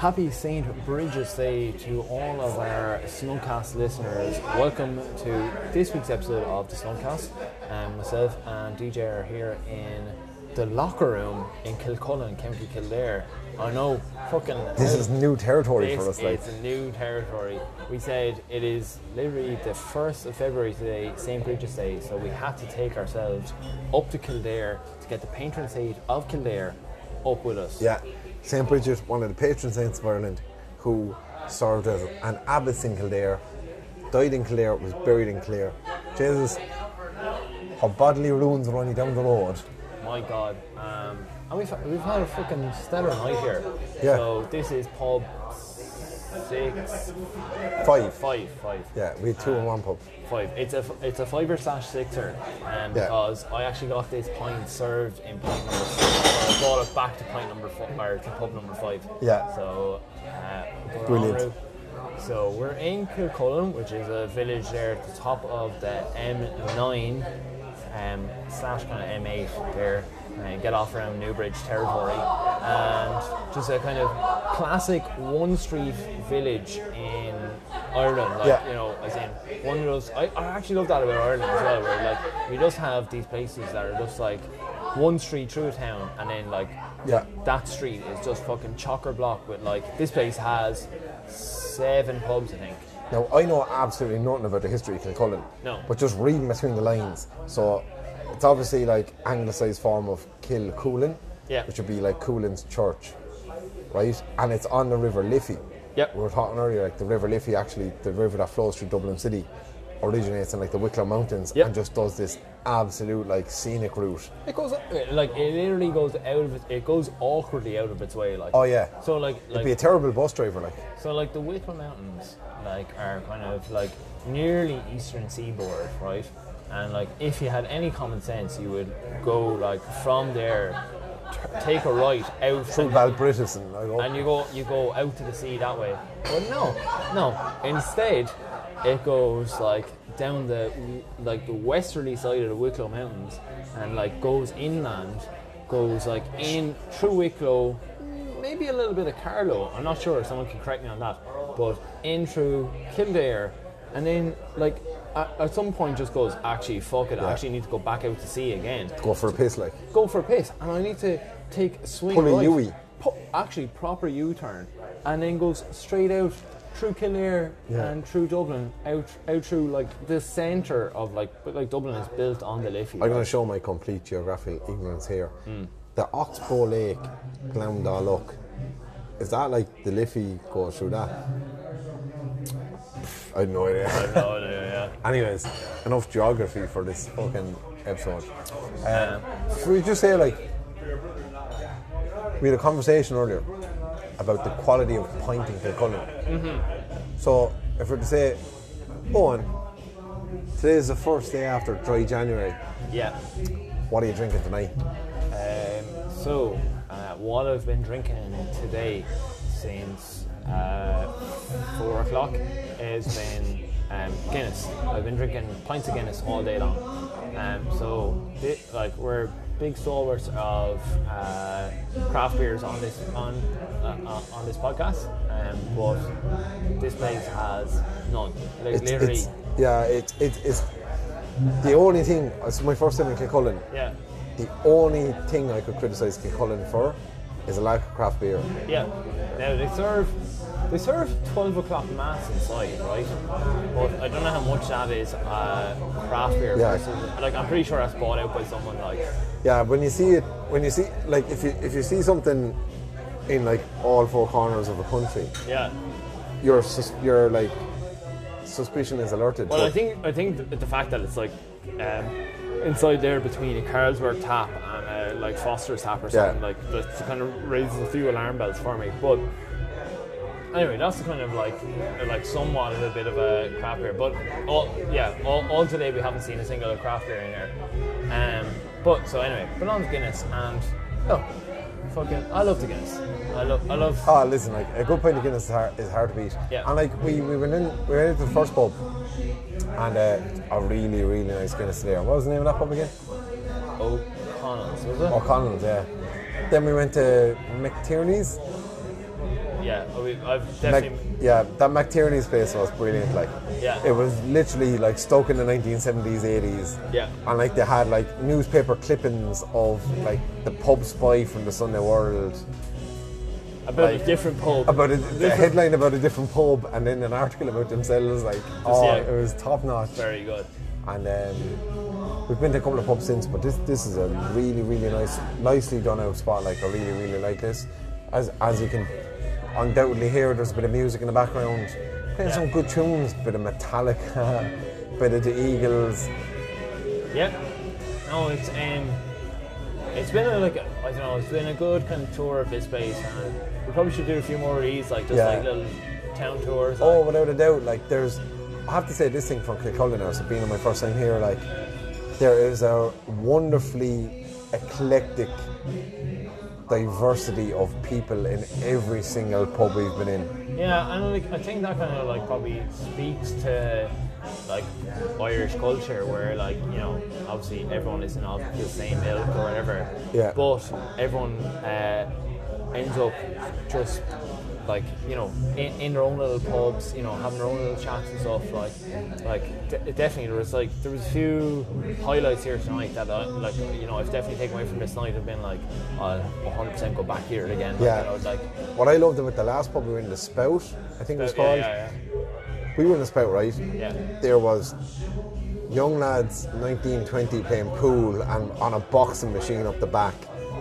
Happy St. Bridget's Day to all of our Snugcast listeners. Welcome to this week's episode of the Snugcast. Um, myself and DJ are here in the locker room in Kilcullen, County Kildare. I know, fucking. This is new territory for us, like. It's a new territory. We said it is literally the 1st of February today, St. Bridget's Day, so we had to take ourselves up to Kildare to get the patron saint of Kildare up with us. Yeah, St. Bridget, one of the patron saints of Ireland, who served as an abbess in Kildare, died in Kildare, was buried in Kildare. Jesus, her bodily ruins are only down the road. My God. Um, and we've, we've had a fucking stellar night here. Yeah. So this is pub six, Five. five, five, Yeah, we had two in one pub. five. It's a it's a fiver slash sixer, and Yeah. because I actually got this pint served in pint number six, brought it back to pint number or to pub number five. Yeah. So uh, Brilliant. route. So we're in Kilcullen, which is a village there at the top of the M9 um, slash kind of M8 there. And get off around Newbridge territory, and just a kind of classic one street village in Ireland. Like Yeah. you know, as in one of those. I, I actually love that about Ireland as well, where like we just have these places that are just like one street through town, and then like Yeah. that street is just fucking chocker block with like this place has seven pubs, I think. Now, I know absolutely nothing about the history of Kilcullen. No. But just reading between the lines. So, it's obviously like anglicised form of Kilcoolen, Yeah. which would be like Coolin's church, right? And it's on the River Liffey. Yep. We were talking earlier, like the River Liffey, actually, the river that flows through Dublin City, originates in like the Wicklow Mountains Yep. and just does this absolute like scenic route. It goes like it literally goes out of it. It goes awkwardly out of its way, like. Oh, yeah. So like It'd be a terrible bus driver, like. so like the Wicklow Mountains like are kind of like nearly eastern seaboard, right? And like if you had any common sense, you would go like from there, t- take a right out Through and- Balbritis and and you go you go out to the sea that way. But no, no. Instead, it goes like down the like the westerly side of the Wicklow Mountains and like goes inland, goes like in through Wicklow, maybe a little bit of Carlow. I'm not sure. Someone can correct me on that. But in through Kildare, and then like. At, at some point, just goes. Actually, fuck it. I actually need to go back out to sea again go for a piss, like. go for a piss and I need to take a swing Pull a right, actually proper U-turn and then goes straight out through Kildare Yeah. and through Dublin out out through like the centre of like but like Dublin is built on the Liffey I'm going to show my complete geographical ignorance here. Hmm. The Oxbow Lake, Glendalough, is that like the Liffey goes through that? I have no idea. Oh, yeah, yeah. Anyways, enough geography for this fucking episode. Um, so we just say like, we had a conversation earlier about the quality of pint in Kilcullen. So if we're to say, Owen, today is the first day after dry January. Yeah. What are you drinking tonight? Um, so, uh, what I've been drinking today since uh, four o'clock has been um, Guinness. I've been drinking pints of Guinness all day long. Um, so, like, we're big stalwarts of uh, craft beers on this on uh, uh, on this podcast, um, but this place has none. Like It's, literally, it's, yeah, it's it's it's the only thing. It's my first time in Kilcullen. yeah. The only thing I could criticise Kilcullen for is a lack of craft beer. Yeah. Now they serve they serve twelve o'clock mass inside, right? But I don't know how much that is uh, craft beer Yeah. versus like I'm pretty sure that's bought out by someone like Yeah, when you see it, when you see like if you if you see something in like all four corners of a country, yeah. your sus- your like suspicion is alerted. Well, I think I think th- the fact that it's like um, inside there between a Carlsberg tap and a like Foster's tap or Yeah. something like that kind of raises a few alarm bells for me. But anyway, that's the kind of like like somewhat of a bit of a craft beer. But all yeah, all, all today we haven't seen a single craft beer in here. Um, but so anyway, but on Guinness and oh, fucking I love the Guinness. I love I love Oh, listen, like a good pint of Guinness is hard, is hard to beat. Yeah. And like we, we went in, we went into the first pub, and uh, a really really nice Guinness there. What was the name of that pub again? O'Connell's, was it? O'Connell's, yeah. Then we went to McTierney's. Yeah, we, I've Mac, yeah, that McTierney's place was brilliant. Like, Yeah. it was literally like stuck in the 1970s, 80s. Yeah. And like they had like newspaper clippings of like the pub spy from the Sunday World about like, a different pub. about a, Different- headline about a different pub and then an article about themselves. Like, oh, yeah. it was top notch. Very good. And um, we've been to a couple of pubs since, but this this is a really really nice, nicely done out spot. Like I really really like this. As as you can undoubtedly hear, there's a bit of music in the background, playing Yeah. some good tunes, bit of Metallica, bit of the Eagles. Yeah. No, it's um, it's been a, like a, I don't know, it's been a good kind of tour of this place, and we probably should do a few more of these, like just Yeah. like little town tours. Oh, like- without a doubt, like there's, I have to say this thing from Kilcullen now, so being on my first time here, like there is a wonderfully eclectic diversity of people in every single pub we've been in. Yeah, and like I think that kind of like probably speaks to like Irish culture, where like you know obviously everyone isn't of the same ilk or whatever. Yeah. But everyone uh, ends up just like you know in, in their own little pubs, you know having their own little chats and stuff. Like like de- definitely there was like there was a few highlights here tonight that I, like you know I've definitely taken away from this night. I've been like I'll 100% go back here again. Like, Yeah. You know, like What I loved about the last pub we were in, the Spout, I think it was yeah, called. yeah, We were in the Spout, right? yeah, yeah. There was young lads, 19, 20, playing pool and on a boxing machine up the back.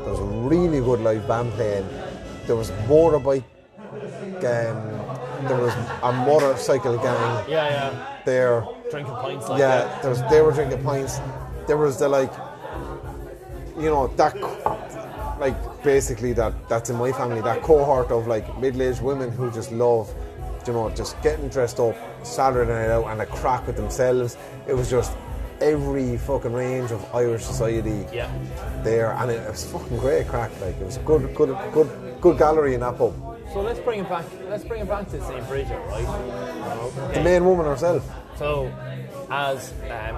There was a really good live band playing. There was motorbike, um, there was a motorcycle gang Yeah, yeah. there. Drinking pints like yeah, that. there was, they were drinking pints. There was the like, you know, that, like basically that that's in my family. That cohort of like middle-aged women who just love, you know, just getting dressed up Saturday night out and a crack with themselves. It was just every fucking range of Irish society Yeah. there, and it, was fucking great crack. Like it was a good, good, good, good gallery in that pub. So let's bring it back. Let's bring it back to St. Bridget, right? The main woman herself. So, as um,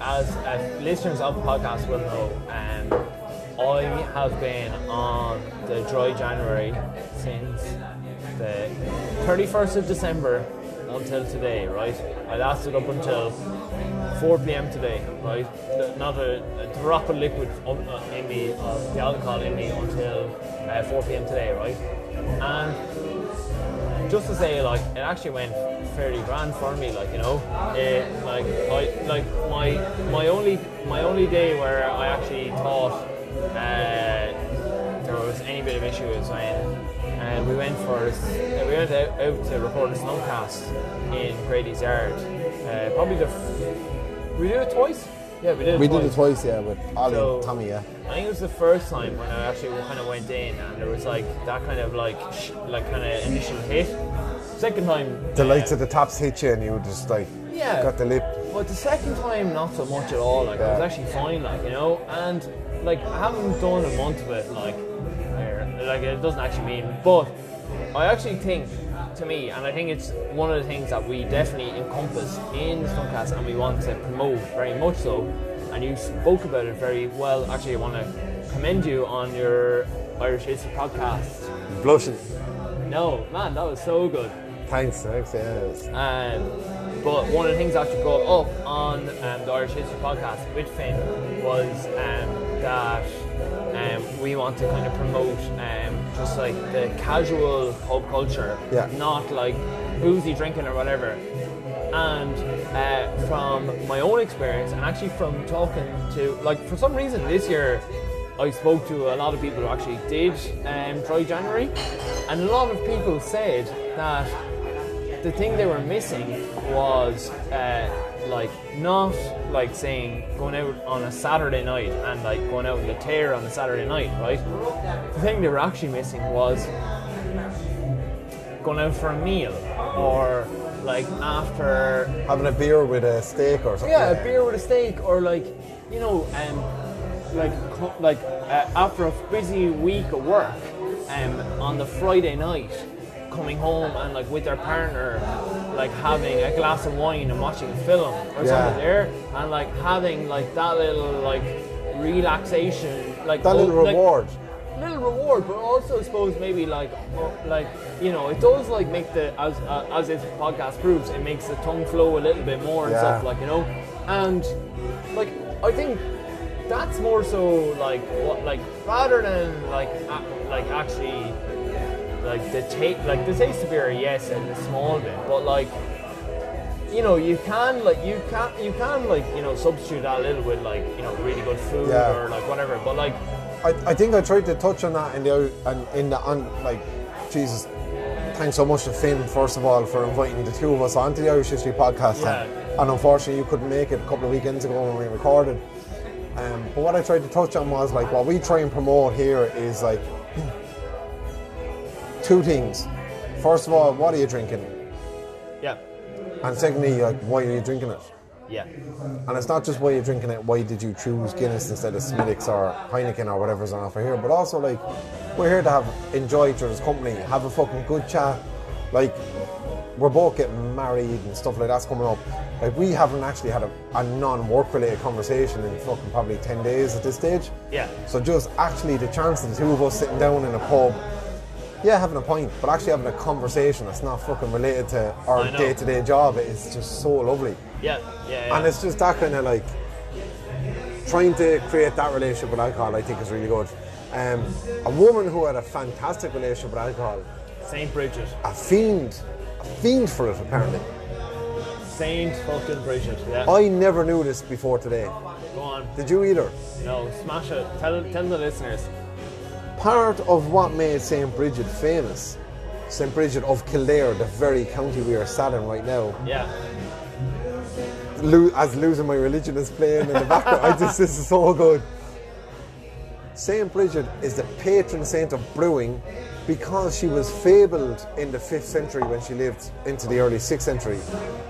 as uh, listeners of the podcast will know, um, I have been on the dry January since the 31st of December until today, right? I lasted up until 4 p.m. today, right? The- Not a, a drop of liquid uh, in me, uh, the alcohol in me until uh, 4 p.m. today, right? And just to say, like, it actually went fairly grand for me, like, you know, it, like, I, like my my only my only day where I actually thought uh, there was any bit of issue is when uh, we went for uh, we went out, out to record a snugcast in Grady's yard. Uh, probably the f- we did it twice. Yeah, we did. It We twice. did it twice, yeah, with Ollie So- and Tommy, yeah. I think it was the first time when I actually kind of went in and there was like that kind of like sh- like kind of initial hit. Second time, The uh, lights of the tops hit you and you just like Yeah. got the lip. But the second time, not so much at all. Like I was Yeah. actually fine, like you know, and like I haven't done a month of it, like, like it doesn't actually mean. But I actually think, to me, and I think it's one of the things that we definitely encompass in the Snugcast, and we want to promote very much so. And you spoke about it very well. Actually, I want to commend you on your Irish History podcast. Blushing. No, man, that was so good. Thanks, thanks, was- Um, but one of the things that actually brought up on um, the Irish History podcast with Finn was um, that um, we want to kind of promote um, just like the casual pub culture, Yeah. not like boozy drinking or whatever. And uh, from my own experience, and actually from talking to, like, for some reason this year, I spoke to a lot of people who actually did um, try January, and a lot of people said that the thing they were missing was uh, like not like saying going out on a Saturday night and like going out in the tear on a Saturday night, right? The thing they were actually missing was going out for a meal or like after Having a beer with a steak or something. yeah, a beer with a steak, or like, you know, um, like like uh, after a busy week of work, um, on the Friday night, coming home and like with their partner, like having a glass of wine and watching a film or Yeah. something there, and like having like that little like relaxation, like That little like- reward. little reward, but also I suppose maybe like uh, like you know it does like make the as uh, as this podcast proves it makes the tongue flow a little bit more and Yeah. stuff like you know, and like I think that's more so like what like rather than like a, like actually like the taste like the taste of beer yes and a small bit, but like you know, you can like you can you can like you know substitute that a little with like you know really good food Yeah. or like whatever. But like I, I think I tried to touch on that in the and in the on like Jesus. Thanks so much to Finn first of all for inviting the two of us onto the Irish History podcast. Yeah. And, and unfortunately, you couldn't make it a couple of weekends ago when we recorded. Um, but what I tried to touch on was like what we try and promote here is like two things. First of all, what are you drinking? yeah, And secondly, like why are you drinking it? yeah. And it's not just why you're drinking it, why did you choose Guinness instead of Smithwick's or Heineken or whatever's on offer here, but also like we're here to have enjoy each other's company, have a fucking good chat. Like we're both getting married and stuff like that's coming up. Like we haven't actually had a, a non-work related conversation in fucking probably ten days at this stage. Yeah. So just actually the chance of the two of us sitting down in a pub, yeah, having a pint, but actually having a conversation that's not fucking related to our day-to-day job is just so lovely. Yeah, yeah, yeah. And it's just that kind of like trying to create that relationship with alcohol. I think is really good. Um, a woman who had a fantastic relationship with alcohol, Saint Bridget. a fiend, a fiend for it apparently. Saint fucking Bridget. Yeah. I never knew this before today. Go on. Did you either? No, smash it. Tell, tell the listeners. Part of what made St. Bridget famous, St. Bridget of Kildare, the very county we are sat in right now, Yeah. lo- as losing my religion is playing in the background. I just this is so good. Saint Bridget is the patron saint of brewing because she was fabled in the 5th century when she lived into the early 6th century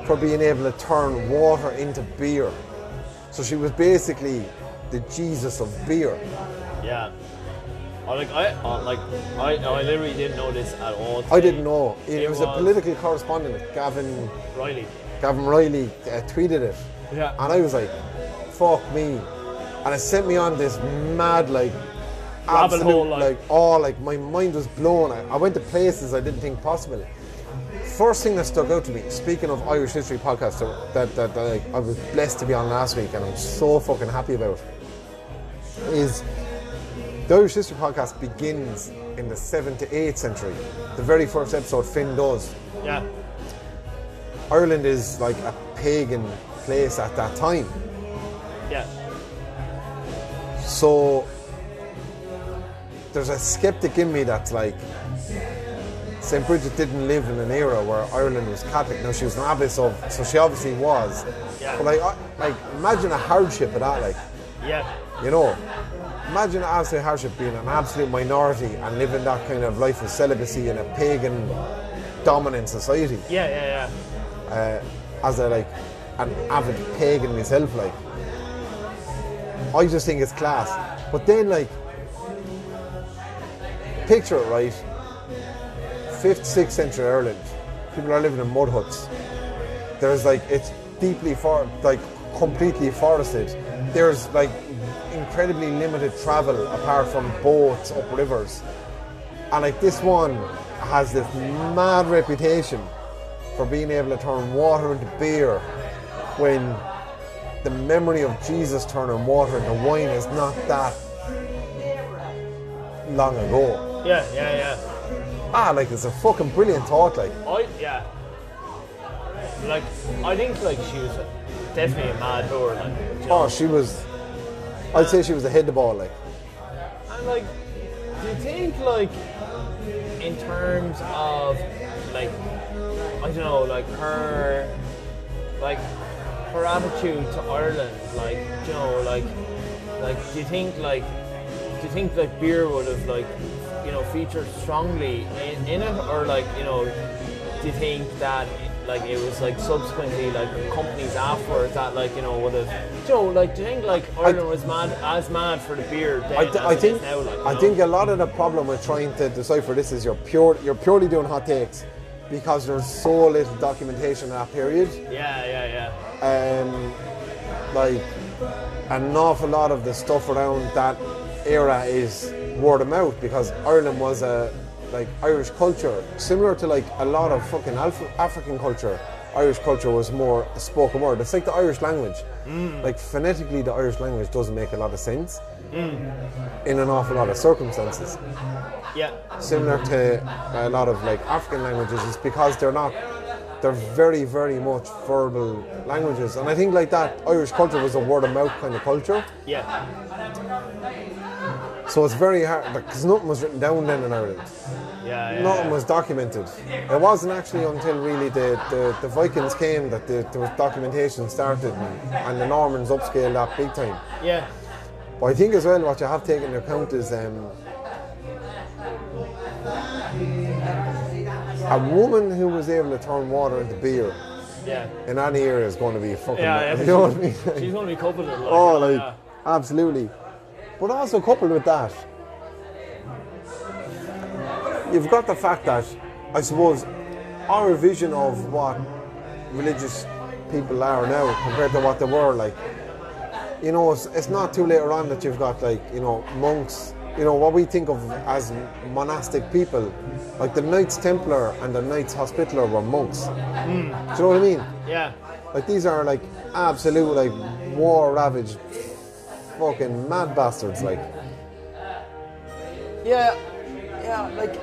for being able to turn water into beer. So she was basically the Jesus of beer. Yeah. I like I uh, like I I literally didn't know this at all. I didn't know. It, It was, a political correspondent, Gavin Reilly. Gavin Reilly, uh, tweeted it. Yeah. And I was like, fuck me. And it sent me on this mad, like, Rabbit absolute, hole, like- like, oh, like, my mind was blown. I, I went to places I didn't think possible. First thing that stuck out to me, speaking of Irish History podcast that, that, that like, I was blessed to be on last week and I'm so fucking happy about, is the Irish History podcast begins in the 7th to 8th century. The very first episode Finn does. Yeah. Ireland is like a pagan place at that time. Yeah. So there's a skeptic in me that's like, St. Bridget didn't live in an era where Ireland was Catholic. Now she was an abbess of, so she obviously was. Yeah. But like, like imagine a hardship of that, like, Yeah. you know, imagine absolute hardship being an absolute minority and living that kind of life of celibacy in a pagan dominant society. Yeah, yeah, yeah. uh, as a like an avid pagan myself, like I just think it's class. But then like picture it right, fifth, sixth century Ireland, people are living in mud huts. There's like it's deeply for like completely forested. There's like incredibly limited travel apart from boats up rivers. And like this one has this mad reputation for being able to turn water into beer when the memory of Jesus turning water into wine is not that long ago. Yeah, yeah, yeah. Ah, like it's a fucking brilliant thought, like. I yeah. Like I think like she was definitely a mad whore, like. Oh, she was. I'd say she was ahead of the ball, like. And like, do you think like, in terms of like, I don't know, like her, like her attitude to Ireland, like, you know, like, like, do you think like, do you think like beer would have like, you know, featured strongly in, in it, or like, you know, do you think that? Like it was like subsequently like companies afterwards that like you know would have know like do you think like Ireland was mad as mad for the beer I, th- I it is think now, like, I know? think a lot of the problem with trying to decipher this is you're pure you're purely doing hot takes because there's so little documentation in that period. Yeah, yeah, yeah. Um, like an awful lot of the stuff around that era is word of mouth because Ireland was a like Irish culture similar to like a lot of fucking Alf- African culture. Irish culture was more a spoken word. It's like the Irish language. Mm. Like phonetically, the Irish language doesn't make a lot of sense. Mm. In an awful lot of circumstances. Yeah, similar to a lot of like African languages is because they're not they're very very much verbal languages. And I think like that Irish culture was a word of mouth kind of culture. Yeah, so it's very hard because nothing was written down then in Ireland yeah, yeah. nothing was documented it wasn't actually until really the, the, the Vikings came that the, the documentation started and, and the Normans upscaled that big time Yeah, But I think as well what you have taken into account is um, a woman who was able to turn water into beer yeah. in any area is going to be fucking. Yeah, yeah, you know what I mean? She's going to be with like, oh, like yeah. absolutely. But also coupled with that, you've got the fact that I suppose our vision of what religious people are now compared to what they were like. You know, it's, it's not too later on that you've got like you know monks. You know what we think of as monastic people, like the Knights Templar and the Knights Hospitaller were monks. Hmm. Do you know what I mean? yeah, Like these are like absolute like war ravaged fucking mad bastards like yeah, yeah. Like,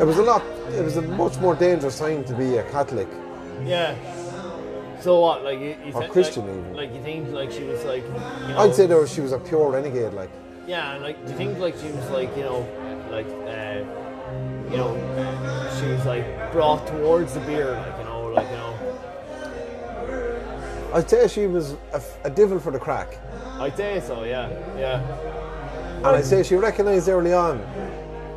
it was a lot it was a much more dangerous time to be a Catholic. yeah. So what? Like, you, you Or think, Christian like, even. Like, you think like she was like, you know, I'd say though she was a pure renegade like Yeah, and like, do you think like she was like, you know, like, uh, you know, she was like brought towards the beer, like, you know, like, you know. I'd say she was a, a devil for the crack. I'd say so. Yeah, yeah, And I'd say she recognised early on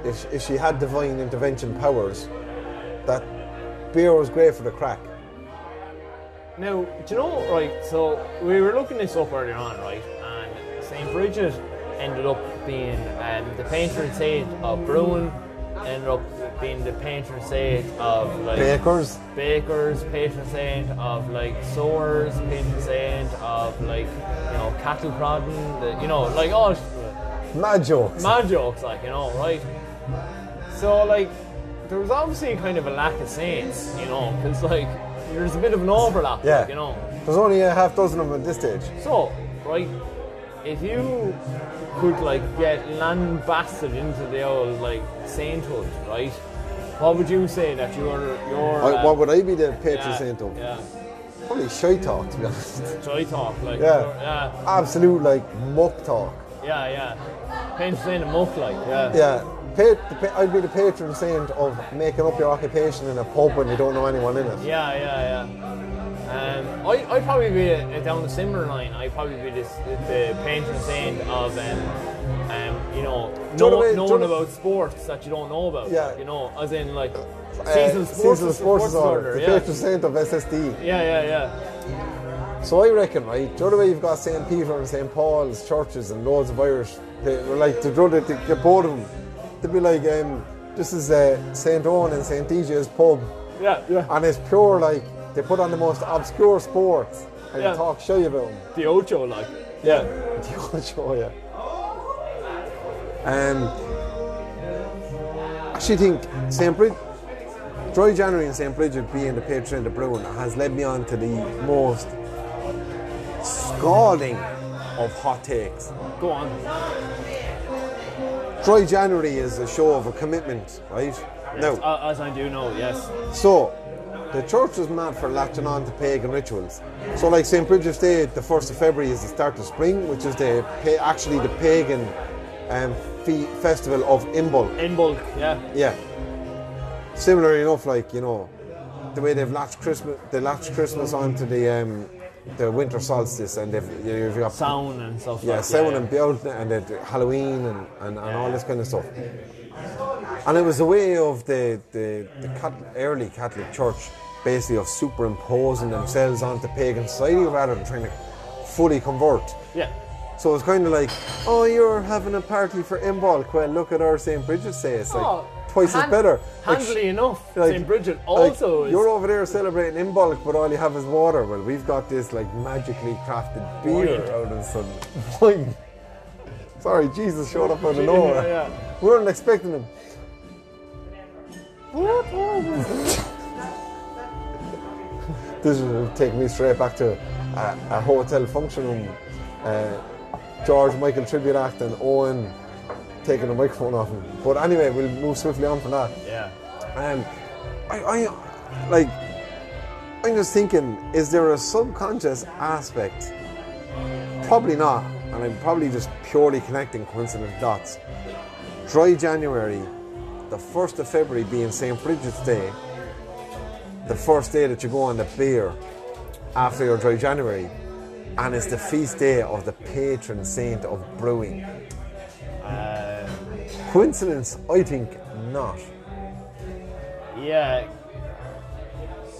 if, if she had divine intervention powers that beer was great for the crack. Now, do you know, right? So we were looking this up earlier on, right? And Saint Bridget ended up being um, the patron saint of brewing, ended up being the patron saint of like Bakers, bakers, patron saint of like sewers, patron saint of like you know cattle prodding, the, you know, like all mad jokes. mad jokes, like you know, right? So like, there was obviously kind of a lack of saints, you know, because like there's a bit of an overlap, Yeah. like, you know. There's only a half dozen of them at this stage. So, right, if you could like get lambasted into the old like sainthood, right? What would you say that your I, uh, what would I be the patron yeah, saint of? Yeah, Probably shy talk, to be honest. joy talk, like Yeah. yeah, Absolute like muck talk. yeah, yeah. Patron saint of muck, like yeah, Yeah, pa- the pa- I'd be the patron saint of making up your occupation in a pub when you don't know anyone in it. Yeah, yeah, yeah. Um, I, I'd probably be uh, down the similar line. I'd probably be this, the patron saint of, um, um, you know, know the knowing about sports that you don't know about. Yeah. You know, as in like Uh, season sports, seasonal sports disorder. The yeah. of SSD. yeah, yeah, yeah. So I reckon, right, the other way you've got St. Peter and St. Paul's churches and loads of Irish, they were like, the brother, to get both of them, they'd be like, um, this is uh, St. Owen and St. DJ's pub, Yeah, yeah. and it's pure, like, they put on the most obscure sports and Yeah. talk shy about them. The Ocho, like. Yeah. The show, yeah. Um, I actually think St. Brid, Dry January and St. Bridget being the patron of the brewing has led me on to the most scalding of hot takes. Go on. Dry January is a show of a commitment, right? Now, Uh, as I do know, yes. so the church was mad for latching on to pagan rituals. So, like St. Bridget's Day, the 1st of February is the start of spring, which is the actually the pagan um, fe- festival of Imbolc. In bulk, yeah. Yeah. Similar enough, like you know, the way they've latched Christmas, they latched Christmas onto the um, the winter solstice, and they've you've got Sound and stuff yeah, like Samhain that. and Bealtaine and the Halloween and, and, and all this kind of stuff. And it was a way of the, the, the early Catholic Church basically of superimposing themselves onto pagan society rather than trying to fully convert. Yeah. So it's kind of like, oh, you're having a party for Imbolc. Well, look at our St. Bridget's Day. It's like Oh, twice as hand- better. Like, enough, like- St. Bridget like, also is. You're over there celebrating Imbolc, but all you have is water. Well, we've got this like magically crafted beer Wine. out of some wine. Sorry, Jesus showed up out of nowhere. yeah. We weren't expecting him. This will take me straight back to a, a hotel function room. Uh, George Michael tribute act and Owen taking the microphone off him. But anyway, we'll move swiftly on from that. Yeah. Um, I, I, like, I'm just thinking, is there a subconscious aspect? Probably not, and I'm probably just purely connecting coincident dots. Dry January, the 1st of February being St. Bridget's Day, the first day that you go on the beer after your Dry January, and it's the feast day of the patron saint of brewing. Um, Coincidence? I think not. Yeah.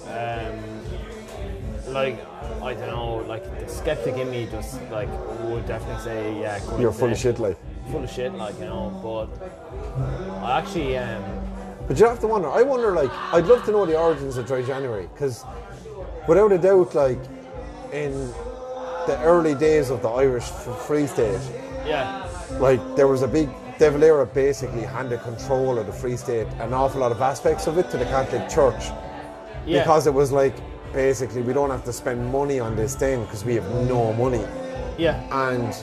Um, like I don't know, like the skeptic in me just like would definitely say yeah. You're full of shit, like. Full of shit, like you know. But I actually um, But you have to wonder. I wonder, like, I'd love to know the origins of Dry January because, without a doubt, like, in the early days of the Irish Free State, yeah, like, there was a big De Valera basically handed control of the Free State, an awful lot of aspects of it to the Catholic Church yeah, because it was like basically we don't have to spend money on this thing because we have no money yeah, and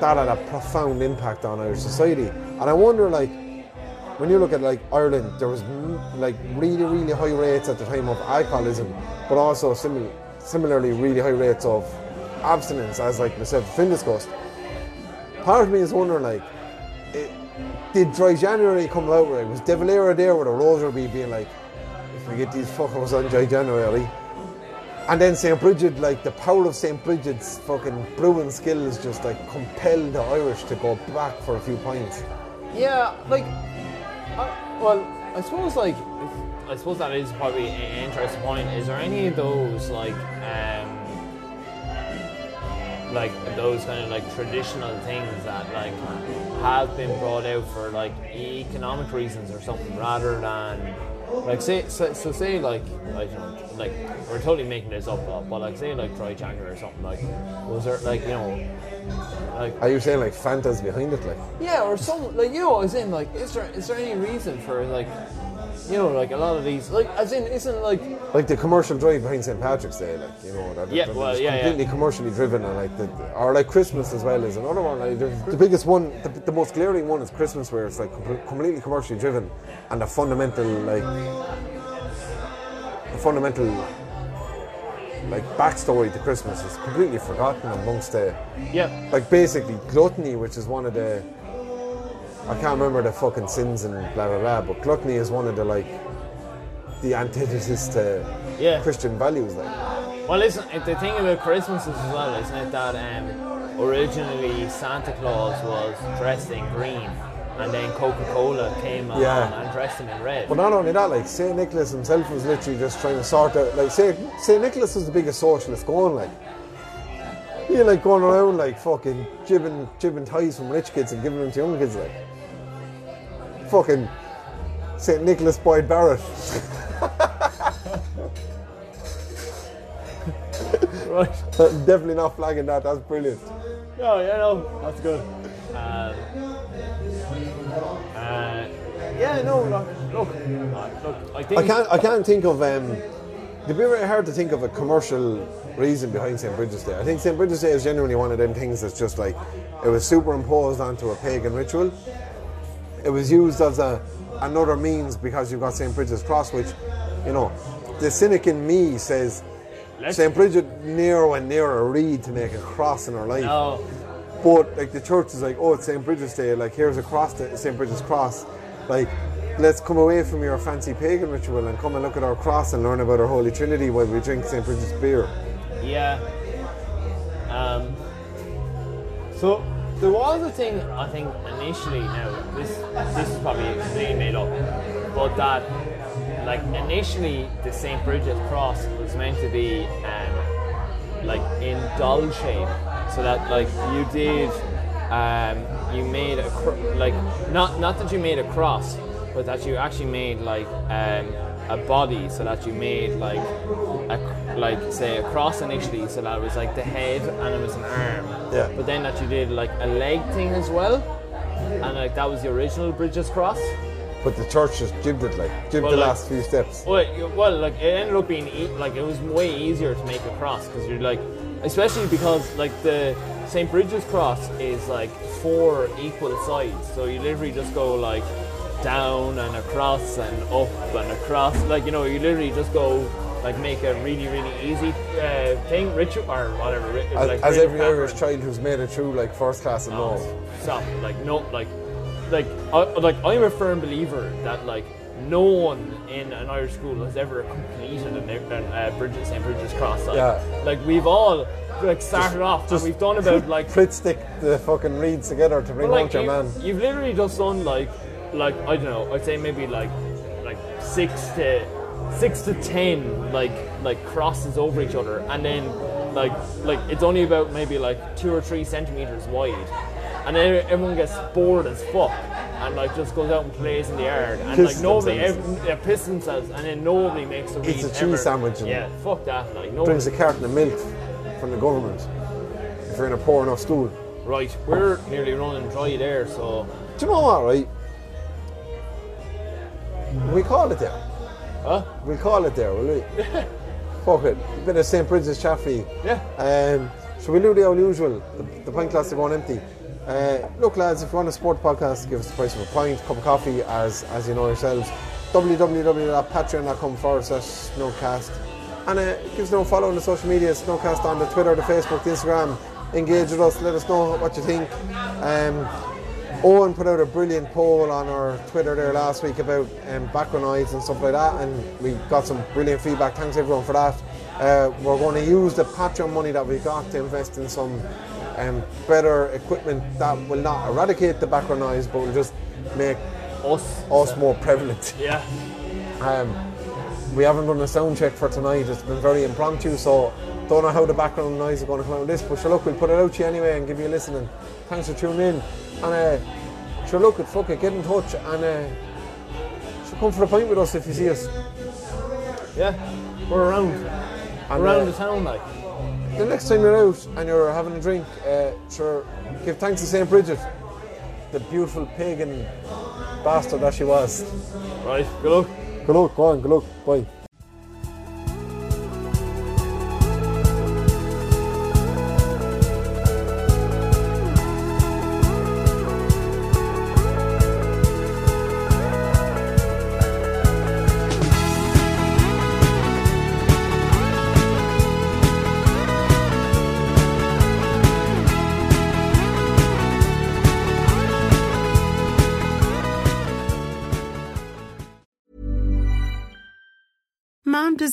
that had a profound impact on our society. And I wonder, like, when you look at like Ireland, there was like really, really high rates at the time of alcoholism, but also simil- similarly really high rates of abstinence, as like myself Finn discussed. Part of me is wondering, like, it, did Dry January come out right? Was De Valera there with a rosary being like, if we get these fuckers on Dry January, and then St. Bridget, like the power of St. Bridget's fucking brewing skills just like compelled the Irish to go back for a few pints. yeah. Like, I, well, I suppose like I suppose that is probably an interesting point. Is there any of those like um like those kind of like traditional things that like have been brought out for like economic reasons or something rather than like say so, so say like I don't know like we're totally making this up but like say like dry January or something like was there like you know like Are you saying like Fanta's behind it? Like, yeah, or some like you know, I was in like, is there is there any reason for like, you know, like a lot of these like, as in, isn't like, like the commercial drive behind St. Patrick's Day, like, you know, that, Yeah, that well, yeah, yeah. completely commercially driven and like, the, or like Christmas as well is another one. Like, the, the biggest one, the, the most glaring one is Christmas where it's like completely commercially driven and the fundamental, like, the fundamental like backstory to Christmas is completely forgotten amongst the yeah, like basically gluttony, which is one of the I can't remember the fucking sins and blah blah blah. But gluttony is one of the like the antithesis to Yeah. Christian values. Like, Well, listen, uh, the thing about Christmas is as well, isn't it, that um, originally Santa Claus was dressed in green, and then Coca Cola came along Yeah. and dressed him in red. but not only that, like Saint Nicholas himself was literally just trying to sort out. Like Saint Saint Nicholas was the biggest socialist going. Like he like going around like fucking jibbing jibbing ties from rich kids and giving them to young kids. Like fucking Saint Nicholas Boyd Barrett. right. Definitely not flagging that. That's brilliant. No, yeah, no, that's good. Um, uh, yeah, no, look, look, look I think. I can't. I can't think of. Um, it'd be very hard to think of a commercial reason behind St Bridget's Day. I think St Bridget's Day is genuinely one of them things that's just like it was superimposed onto a pagan ritual. It was used as a another means because you've got St Bridget's cross, which you know, the cynic in me says St Bridget near and near a reed to make a cross in her life. No, But like the church is like, oh, it's St. Bridget's Day. Like here's a cross, to St. Bridget's cross. Like, let's come away from your fancy pagan ritual and come and look at our cross and learn about our Holy Trinity while we drink St. Bridget's beer. Yeah. Um, so there was a thing I think initially. Now this this is probably completely made up, but that like initially the Saint Bridget's cross was meant to be um, like in doll shape, so that like you did um, you made a cr- like not not that you made a cross, but that you actually made like um, a body, so that you made like a, like say a cross initially, so that was like the head and it was an arm. Yeah. But then that you did like a leg thing as well, and like that was the original Bridges cross. But the church just jibbed it, like, jibbed Well, the like- last few steps. Well, well, like it ended up being e- like it was way easier to make a cross because you're like, especially because like the St. Bridges cross is like four equal sides, so you literally just go like down and across and up and across, like you know, you literally just go like make a really really easy uh, thing, ritual or whatever. As, like, as every. Irish child who's made it through like first class and all. Stop. Like no, like, like, I, like I'm a firm believer that like no one in an Irish school has ever completed an, an uh, Bridget St Bridget's cross. Like, Yeah. like we've all like started off and we've done about like. Prit stick the fucking reeds together to bring but, out your you, man. you've literally just done like, like I don't know. I'd say maybe like, like six to six to ten like like crosses over each other, and then like like it's only about maybe like two or three centimeters wide, and then everyone gets bored as fuck. And like just goes out and plays in the yard, and Piss like nobody, themselves. ev- yeah, piss themselves, and then nobody makes a read a cheese ever. sandwich and- Yeah, fuck that. Like no, Brings a carton of milk from the government if you're in a poor enough school. right. We're nearly running dry there, so Do you know what, right? We call it there. Huh? We'll call it there, will we? Fuck it. Bit of St. Bridget's you. Yeah. Um, so we'll do the old usual. The, the pint glass are going empty. Uh, look, lads, if you want to support the podcast, give us the price of a pint, cup of coffee, as as you know yourselves. www.patreon.com forward slash snugcast. And uh, give us no follow on the social media, Snugcast on the Twitter, the Facebook, the Instagram. Engage with us, let us know what you think. Um, Owen put out a brilliant poll on our Twitter there last week about um, background noise and stuff like that, and we got some brilliant feedback. Thanks everyone for that. Uh, we're going to use the Patreon money that we got to invest in some um, better equipment that will not eradicate the background noise, but will just make Us. us more prevalent. Yeah. Um, we haven't done a sound check for tonight. It's been very impromptu, so don't know how the background noise is going to come out of this. But sure, look, we'll put it out to you anyway and give you a listen. And thanks for tuning in. And uh, sure, look, it fuck it, get in touch and uh, sure, come for a pint with us if you see us. Yeah. We're around. And, around uh, the town, like. The next time you're out and you're having a drink, uh, sure, give thanks to St. Bridget, the beautiful pagan bastard that she was. Right. Good luck. Good luck, go on, good luck, bye.